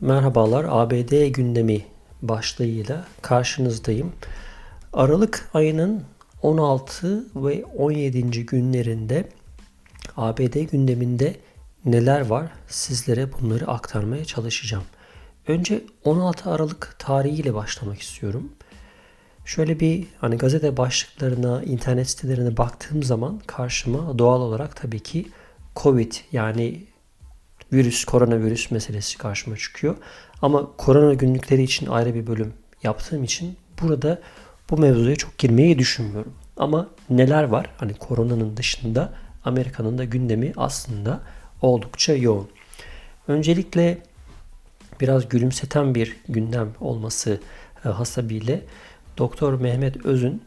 Merhabalar, ABD gündemi başlığıyla karşınızdayım. Aralık ayının 16 ve 17. günlerinde ABD gündeminde neler var sizlere bunları aktarmaya çalışacağım. Önce 16 Aralık tarihiyle başlamak istiyorum. Şöyle bir hani gazete başlıklarına, internet sitelerine baktığım zaman karşıma doğal olarak tabii ki Covid yani virüs, koronavirüs meselesi karşıma çıkıyor. Ama korona günlükleri için ayrı bir bölüm yaptığım için burada bu mevzuya çok girmeyi düşünmüyorum. Ama neler var? Hani koronanın dışında Amerika'nın da gündemi aslında oldukça yoğun. Öncelikle biraz gülümseten bir gündem olması e, hasebiyle Doktor Mehmet Öz'ün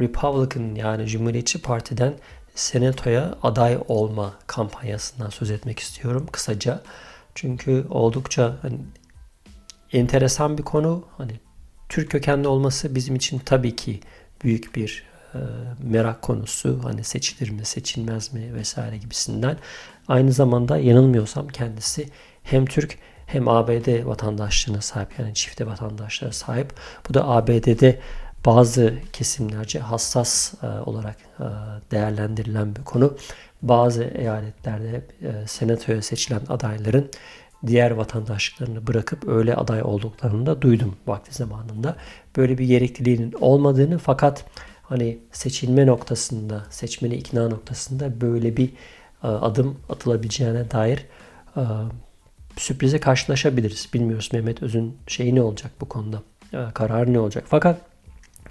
Republican yani Cumhuriyetçi Parti'den Senato'ya aday olma kampanyasından söz etmek istiyorum kısaca. Çünkü oldukça hani, enteresan bir konu. Hani Türk kökenli olması bizim için tabii ki büyük bir e, merak konusu. Hani seçilir mi, seçilmez mi vesaire gibisinden. Aynı zamanda yanılmıyorsam kendisi hem Türk hem ABD vatandaşlığına sahip yani çifte vatandaşlığa sahip. Bu da ABD'de bazı kesimlerce hassas e, olarak e, değerlendirilen bir konu. Bazı eyaletlerde e, senatoya seçilen adayların diğer vatandaşlıklarını bırakıp öyle aday olduklarını da duydum vakti zamanında. Böyle bir gerekliliğinin olmadığını fakat hani seçilme noktasında, seçmeni ikna noktasında böyle bir adım atılabileceğine dair sürprize karşılaşabiliriz. Bilmiyoruz Mehmet Öz'ün şeyi ne olacak bu konuda, kararı ne olacak. Fakat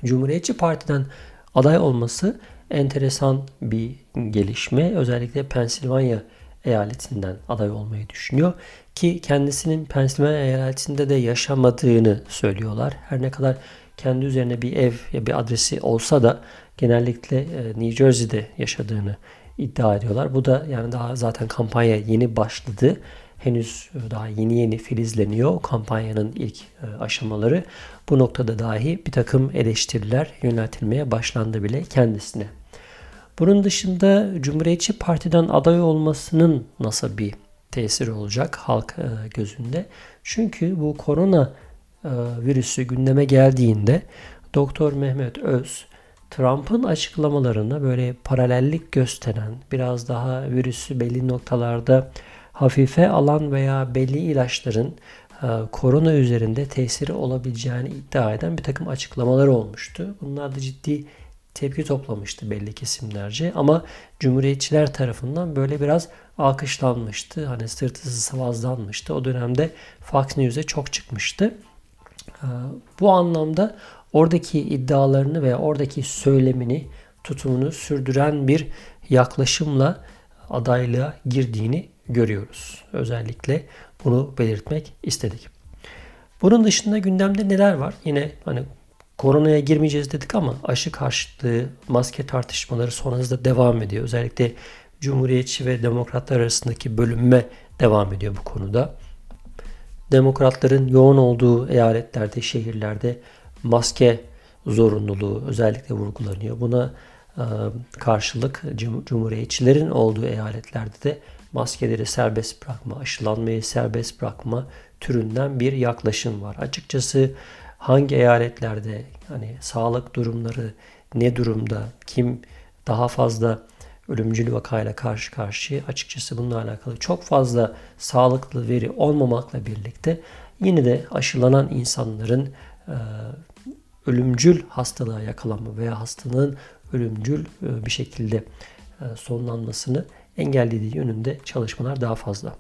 Cumhuriyetçi Parti'den aday olması enteresan bir gelişme. Özellikle Pensilvanya eyaletinden aday olmayı düşünüyor. Ki kendisinin Pensilvanya eyaletinde de yaşamadığını söylüyorlar. Her ne kadar kendi üzerine bir ev ya bir adresi olsa da genellikle e, New Jersey'de yaşadığını iddia ediyorlar. Bu da yani daha zaten kampanya yeni başladı henüz e, daha yeni yeni filizleniyor kampanyanın ilk e, aşamaları. Bu noktada dahi bir takım eleştiriler yöneltilmeye başlandı bile kendisine. Bunun dışında Cumhuriyetçi Parti'den aday olmasının nasıl bir tesiri olacak halk e, gözünde? Çünkü bu korona virüsü gündeme geldiğinde Doktor Mehmet Öz Trump'ın açıklamalarına böyle paralellik gösteren, biraz daha virüsü belli noktalarda hafife alan veya belli ilaçların e, korona üzerinde tesiri olabileceğini iddia eden bir takım açıklamalar olmuştu. Bunlar da ciddi tepki toplamıştı belli kesimlerce ama Cumhuriyetçiler tarafından böyle biraz alkışlanmıştı. Hani sırtı sıvazlanmıştı. O dönemde Fox News'e çok çıkmıştı. E, bu anlamda oradaki iddialarını veya oradaki söylemini, tutumunu sürdüren bir yaklaşımla adaylığa girdiğini görüyoruz. Özellikle bunu belirtmek istedik. Bunun dışında gündemde neler var? Yine hani koronaya girmeyeceğiz dedik ama aşı karşıtlığı, maske tartışmaları sonrasında devam ediyor. Özellikle Cumhuriyetçi ve Demokratlar arasındaki bölünme devam ediyor bu konuda. Demokratların yoğun olduğu eyaletlerde, şehirlerde maske zorunluluğu özellikle vurgulanıyor. Buna karşılık Cumhuriyetçilerin olduğu eyaletlerde de maskeleri serbest bırakma, aşılanmayı serbest bırakma türünden bir yaklaşım var. Açıkçası hangi eyaletlerde hani sağlık durumları ne durumda, kim daha fazla ölümcül vakayla karşı karşıya açıkçası bununla alakalı çok fazla sağlıklı veri olmamakla birlikte yine de aşılanan insanların e, ölümcül hastalığa yakalanma veya hastalığın ölümcül e, bir şekilde e, sonlanmasını engellediği yönünde çalışmalar daha fazla.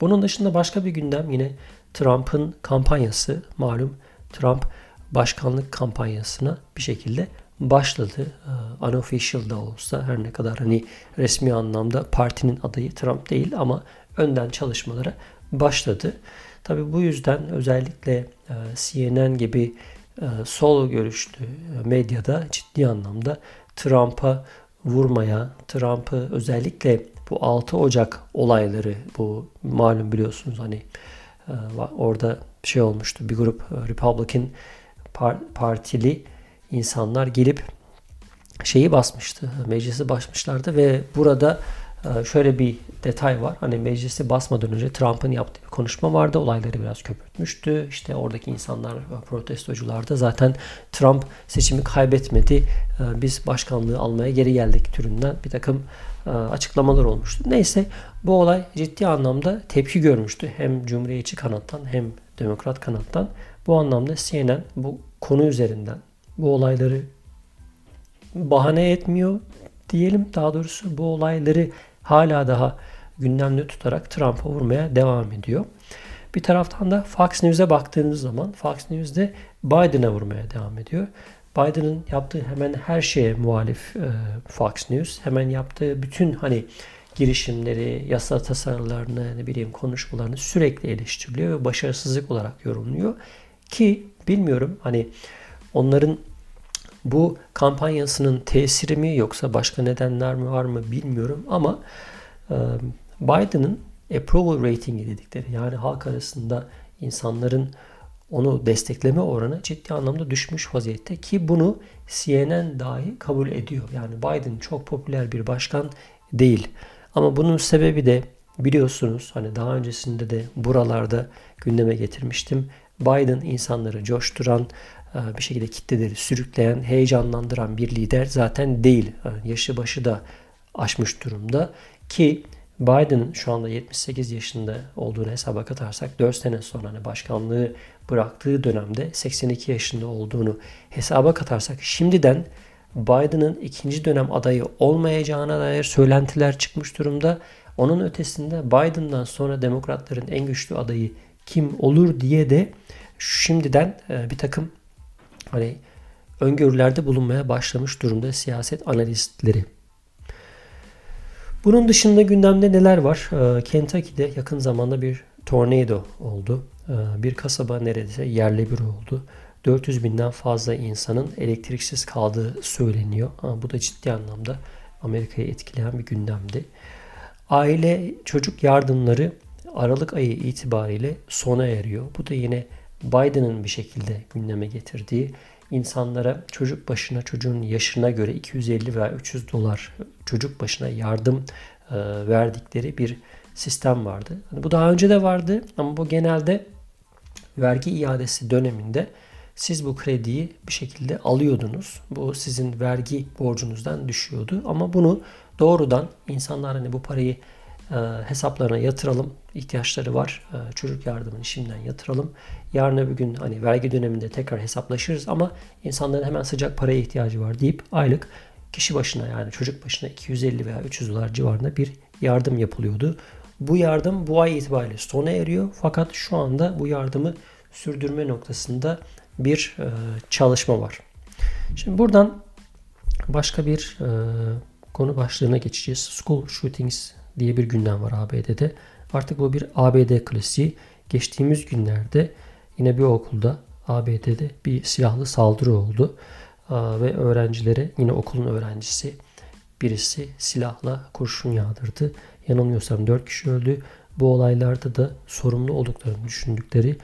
Bunun dışında başka bir gündem yine Trump'ın kampanyası. Malum Trump başkanlık kampanyasına bir şekilde başladı. Ee, unofficial da olsa her ne kadar hani resmi anlamda partinin adayı Trump değil ama önden çalışmalara başladı. Tabi bu yüzden özellikle e, CNN gibi e, sol görüşlü medyada ciddi anlamda Trump'a vurmaya, Trump'ı özellikle bu 6 Ocak olayları bu malum biliyorsunuz hani e, orada şey olmuştu bir grup e, Republican partili insanlar gelip şeyi basmıştı. Meclisi basmışlardı ve burada şöyle bir detay var. Hani meclisi basmadan önce Trump'ın yaptığı bir konuşma vardı. Olayları biraz köpürtmüştü. İşte oradaki insanlar, protestocular da zaten Trump seçimi kaybetmedi. E, biz başkanlığı almaya geri geldik türünden bir takım e, açıklamalar olmuştu. Neyse bu olay ciddi anlamda tepki görmüştü. Hem Cumhuriyetçi kanattan hem Demokrat kanattan. Bu anlamda CNN bu konu üzerinden bu olayları bahane etmiyor diyelim. Daha doğrusu bu olayları hala daha gündemde tutarak Trump'a vurmaya devam ediyor. Bir taraftan da Fox News'e baktığınız zaman Fox News'de Biden'a vurmaya devam ediyor. Biden'ın yaptığı hemen her şeye muhalif e, Fox News. Hemen yaptığı bütün hani girişimleri, yasa tasarılarını, ne bileyim konuşmalarını sürekli eleştiriliyor ve başarısızlık olarak yorumluyor. Ki bilmiyorum hani onların bu kampanyasının tesiri mi yoksa başka nedenler mi var mı bilmiyorum ama Biden'ın approval ratingi dedikleri yani halk arasında insanların onu destekleme oranı ciddi anlamda düşmüş vaziyette ki bunu CNN dahi kabul ediyor. Yani Biden çok popüler bir başkan değil. Ama bunun sebebi de biliyorsunuz hani daha öncesinde de buralarda gündeme getirmiştim. Biden insanları coşturan, bir şekilde kitleleri sürükleyen, heyecanlandıran bir lider zaten değil. Yaşı başı da aşmış durumda ki Biden şu anda 78 yaşında olduğunu hesaba katarsak 4 sene sonra hani başkanlığı bıraktığı dönemde 82 yaşında olduğunu hesaba katarsak şimdiden Biden'ın ikinci dönem adayı olmayacağına dair söylentiler çıkmış durumda. Onun ötesinde Biden'dan sonra demokratların en güçlü adayı kim olur diye de şimdiden e, bir takım hani öngörülerde bulunmaya başlamış durumda siyaset analistleri. Bunun dışında gündemde neler var? Ee, Kentucky'de yakın zamanda bir tornado oldu. Ee, bir kasaba neredeyse yerle bir oldu. 400 binden fazla insanın elektriksiz kaldığı söyleniyor. Ama bu da ciddi anlamda Amerika'yı etkileyen bir gündemdi. Aile çocuk yardımları Aralık ayı itibariyle sona eriyor. Bu da yine Biden'ın bir şekilde gündeme getirdiği insanlara çocuk başına çocuğun yaşına göre 250 veya 300 dolar çocuk başına yardım e, verdikleri bir sistem vardı. Hani bu daha önce de vardı ama bu genelde vergi iadesi döneminde siz bu krediyi bir şekilde alıyordunuz. Bu sizin vergi borcunuzdan düşüyordu ama bunu doğrudan insanlar hani bu parayı e, hesaplarına yatıralım. İhtiyaçları var. E, çocuk yardımını şimdiden yatıralım. Yarın öbür gün hani vergi döneminde tekrar hesaplaşırız ama insanların hemen sıcak paraya ihtiyacı var deyip aylık kişi başına yani çocuk başına 250 veya 300 dolar civarında bir yardım yapılıyordu. Bu yardım bu ay itibariyle sona eriyor. Fakat şu anda bu yardımı sürdürme noktasında bir e, çalışma var. Şimdi buradan başka bir e, konu başlığına geçeceğiz. School shootings diye bir gündem var ABD'de. Artık bu bir ABD klasiği. Geçtiğimiz günlerde yine bir okulda ABD'de bir silahlı saldırı oldu. Ve öğrencilere yine okulun öğrencisi birisi silahla kurşun yağdırdı. Yanılmıyorsam 4 kişi öldü. Bu olaylarda da sorumlu olduklarını düşündükleri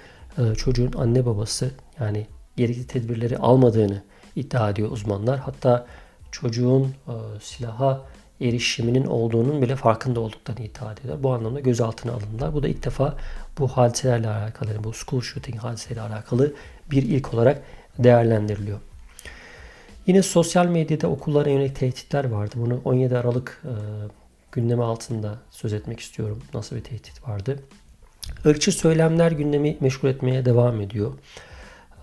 çocuğun anne babası yani gerekli tedbirleri almadığını iddia ediyor uzmanlar. Hatta çocuğun silaha erişiminin olduğunun bile farkında olduklarını iddia ediyorlar. Bu anlamda gözaltına alındılar. Bu da ilk defa bu hadiselerle alakalı, bu school shooting hadisesiyle alakalı bir ilk olarak değerlendiriliyor. Yine sosyal medyada okullara yönelik tehditler vardı. Bunu 17 Aralık e, gündemi altında söz etmek istiyorum. Nasıl bir tehdit vardı? Irkçı söylemler gündemi meşgul etmeye devam ediyor.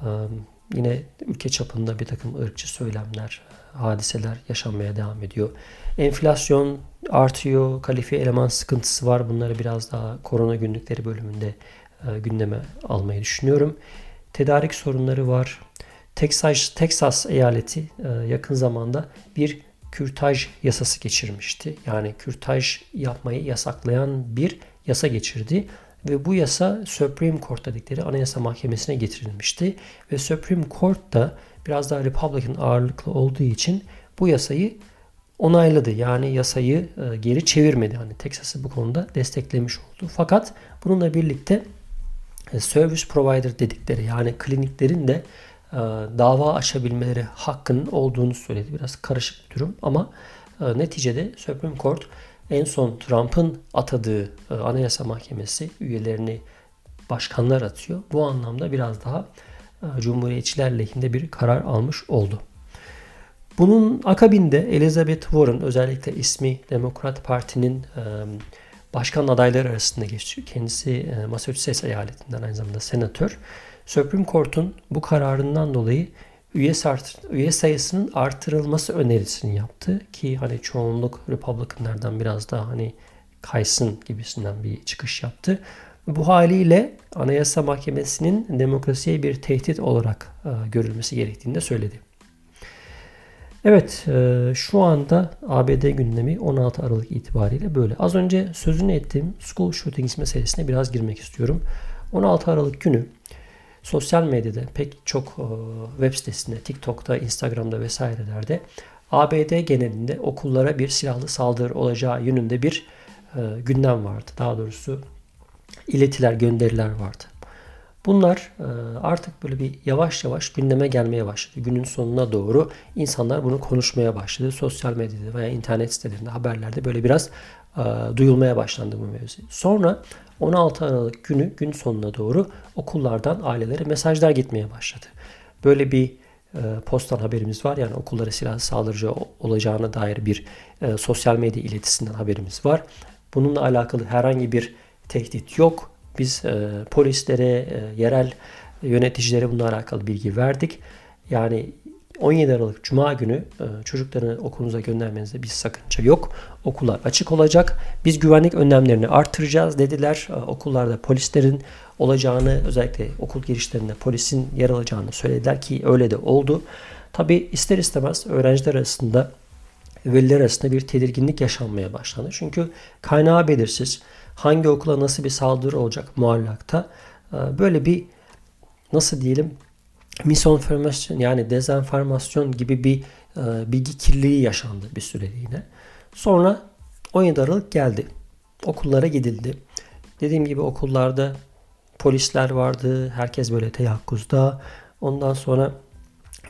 E, yine ülke çapında bir takım ırkçı söylemler, hadiseler yaşanmaya devam ediyor. Enflasyon artıyor, kalifiye eleman sıkıntısı var. Bunları biraz daha korona günlükleri bölümünde e, gündeme almayı düşünüyorum. Tedarik sorunları var. Texas, Texas eyaleti e, yakın zamanda bir kürtaj yasası geçirmişti. Yani kürtaj yapmayı yasaklayan bir yasa geçirdi. Ve bu yasa Supreme Court dedikleri Anayasa Mahkemesi'ne getirilmişti. Ve Supreme Court da biraz daha Republican ağırlıklı olduğu için bu yasayı onayladı. Yani yasayı e, geri çevirmedi. Hani Texas'ı bu konuda desteklemiş oldu. Fakat bununla birlikte e, service provider dedikleri yani kliniklerin de e, dava açabilmeleri hakkının olduğunu söyledi. Biraz karışık bir durum ama neticede Supreme Court en son Trump'ın atadığı e, Anayasa Mahkemesi üyelerini başkanlar atıyor. Bu anlamda biraz daha Cumhuriyetçiler lehinde bir karar almış oldu. Bunun akabinde Elizabeth Warren özellikle ismi Demokrat Parti'nin e, başkan adayları arasında geçiyor. Kendisi e, Massachusetts eyaletinden aynı zamanda senatör. Supreme Court'un bu kararından dolayı üye, üye sayısının artırılması önerisini yaptı ki hani çoğunluk Republicanlardan biraz daha hani kaysın gibisinden bir çıkış yaptı. Bu haliyle Anayasa Mahkemesi'nin demokrasiye bir tehdit olarak e, görülmesi gerektiğini de söyledi. Evet e, şu anda ABD gündemi 16 Aralık itibariyle böyle. Az önce sözünü ettiğim school shootings meselesine biraz girmek istiyorum. 16 Aralık günü sosyal medyada pek çok e, web sitesinde, TikTok'ta, Instagram'da vesairelerde ABD genelinde okullara bir silahlı saldırı olacağı yönünde bir gündem vardı. Daha doğrusu iletiler, gönderiler vardı. Bunlar e, artık böyle bir yavaş yavaş gündeme gelmeye başladı. Günün sonuna doğru insanlar bunu konuşmaya başladı. Sosyal medyada veya internet sitelerinde, haberlerde böyle biraz e, duyulmaya başlandı bu mevzu. Sonra 16 Aralık günü gün sonuna doğru okullardan ailelere mesajlar gitmeye başladı. Böyle bir e, postan haberimiz var. Yani okullara silah saldırıcı olacağına dair bir sosyal medya iletisinden haberimiz var. Bununla alakalı herhangi bir tehdit yok. Biz e, polislere, e, yerel yöneticilere bununla alakalı bilgi verdik. Yani 17 Aralık Cuma günü e, çocuklarını okulunuza göndermenizde bir sakınca yok. Okullar açık olacak. Biz güvenlik önlemlerini arttıracağız dediler. E, okullarda polislerin olacağını özellikle okul girişlerinde polisin yer alacağını söylediler ki öyle de oldu. Tabi ister istemez öğrenciler arasında veliler arasında bir tedirginlik yaşanmaya başlandı. Çünkü kaynağı belirsiz hangi okula nasıl bir saldırı olacak muallakta. Ee, böyle bir nasıl diyelim misinformasyon yani dezenformasyon gibi bir e, bilgi kirliliği yaşandı bir süreliğine. Sonra 17 Aralık geldi. Okullara gidildi. Dediğim gibi okullarda polisler vardı. Herkes böyle teyakkuzda. Ondan sonra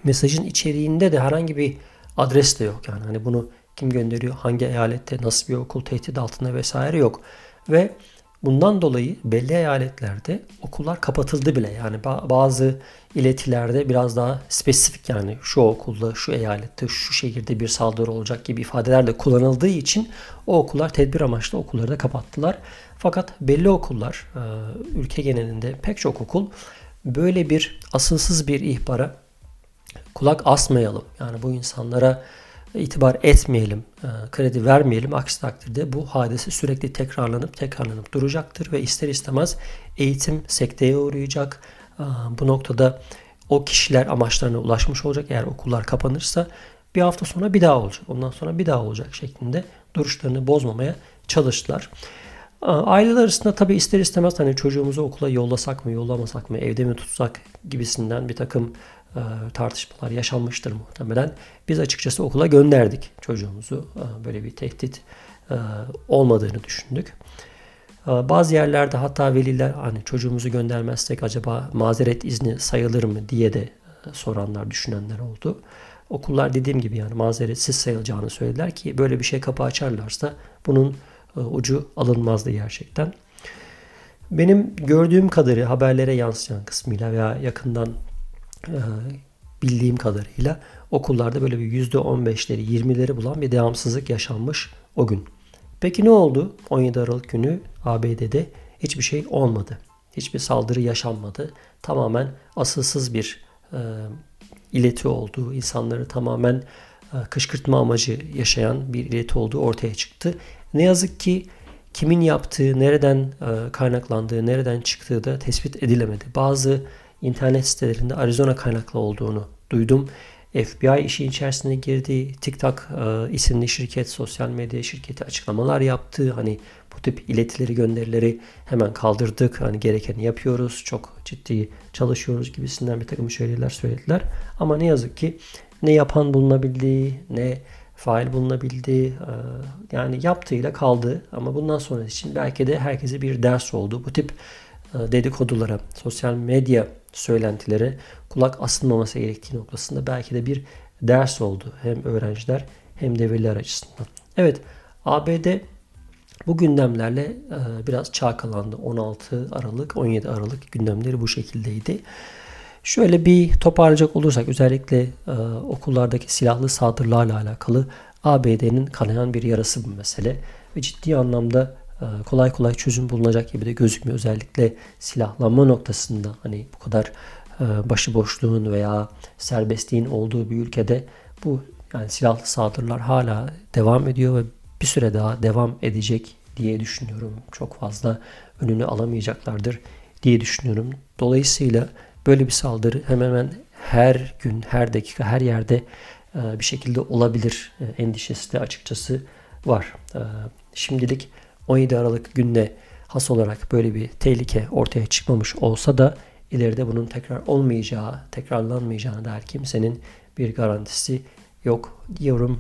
mesajın içeriğinde de herhangi bir adres de yok. Yani hani bunu kim gönderiyor, hangi eyalette, nasıl bir okul tehdit altında vesaire yok. Ve bundan dolayı belli eyaletlerde okullar kapatıldı bile. Yani bazı iletilerde biraz daha spesifik yani şu okulda, şu eyalette, şu şehirde bir saldırı olacak gibi ifadeler de kullanıldığı için o okullar tedbir amaçlı okulları da kapattılar. Fakat belli okullar, e, ülke genelinde pek çok okul böyle bir asılsız bir ihbara kulak asmayalım. Yani bu insanlara itibar etmeyelim, e, kredi vermeyelim. Aksi takdirde bu hadise sürekli tekrarlanıp tekrarlanıp duracaktır ve ister istemez eğitim sekteye uğrayacak. E, bu noktada o kişiler amaçlarına ulaşmış olacak. Eğer okullar kapanırsa bir hafta sonra bir daha olacak. Ondan sonra bir daha olacak şeklinde duruşlarını bozmamaya çalıştılar. E, aileler arasında tabi ister istemez hani çocuğumuzu okula yollasak mı yollamasak mı evde mi tutsak gibisinden bir takım tartışmalar yaşanmıştır muhtemelen. Biz açıkçası okula gönderdik çocuğumuzu. E, böyle bir tehdit e, olmadığını düşündük. Bazı yerlerde hatta veliler hani çocuğumuzu göndermezsek acaba mazeret izni sayılır mı diye de soranlar, düşünenler oldu. Okullar dediğim gibi yani mazeretsiz sayılacağını söylediler ki böyle bir şey kapı açarlarsa bunun ucu alınmazdı gerçekten. Benim gördüğüm kadarı haberlere yansıyan kısmıyla veya yakından bildiğim kadarıyla okullarda böyle bir %15'leri 20'leri bulan bir devamsızlık yaşanmış o gün. Peki ne oldu? 17 Aralık günü ABD'de hiçbir şey olmadı. Hiçbir saldırı yaşanmadı. Tamamen asılsız bir e, ileti olduğu, insanları tamamen e, kışkırtma amacı yaşayan bir ileti olduğu ortaya çıktı. Ne yazık ki kimin yaptığı, nereden e, kaynaklandığı, nereden çıktığı da tespit edilemedi. Bazı internet sitelerinde Arizona kaynaklı olduğunu duydum. FBI işin içerisine girdi. TikTok e, isimli şirket, sosyal medya şirketi açıklamalar yaptı. Hani bu tip iletileri, gönderileri hemen kaldırdık. Hani gerekeni yapıyoruz. Çok ciddi çalışıyoruz gibisinden bir takım şeyler söylediler. Ama ne yazık ki ne yapan bulunabildi, ne fail bulunabildi. E, yani yaptığıyla kaldı. Ama bundan sonra için belki de herkese bir ders oldu. Bu tip dedikodulara, sosyal medya söylentilere kulak asılmaması gerektiği noktasında belki de bir ders oldu hem öğrenciler hem de veliler açısından. Evet ABD Bu gündemlerle e, biraz çalkalandı. 16 Aralık, 17 Aralık gündemleri bu şekildeydi. Şöyle bir toparlayacak olursak özellikle e, okullardaki silahlı saldırılarla alakalı ABD'nin kanayan bir yarası bu mesele ve ciddi anlamda e, kolay kolay çözüm bulunacak gibi de gözükmüyor. Özellikle silahlanma noktasında hani bu kadar e, başıboşluğun veya serbestliğin olduğu bir ülkede bu yani silahlı saldırılar hala devam ediyor ve bir süre daha devam edecek diye düşünüyorum. Çok fazla önünü alamayacaklardır diye düşünüyorum. Dolayısıyla böyle bir saldırı hemen hemen her gün, her dakika, her yerde e, bir şekilde olabilir e, endişesi de açıkçası var. E, şimdilik 17 Aralık günde has olarak böyle bir tehlike ortaya çıkmamış olsa da ileride bunun tekrar olmayacağı, tekrarlanmayacağına dair kimsenin bir garantisi yok diyorum.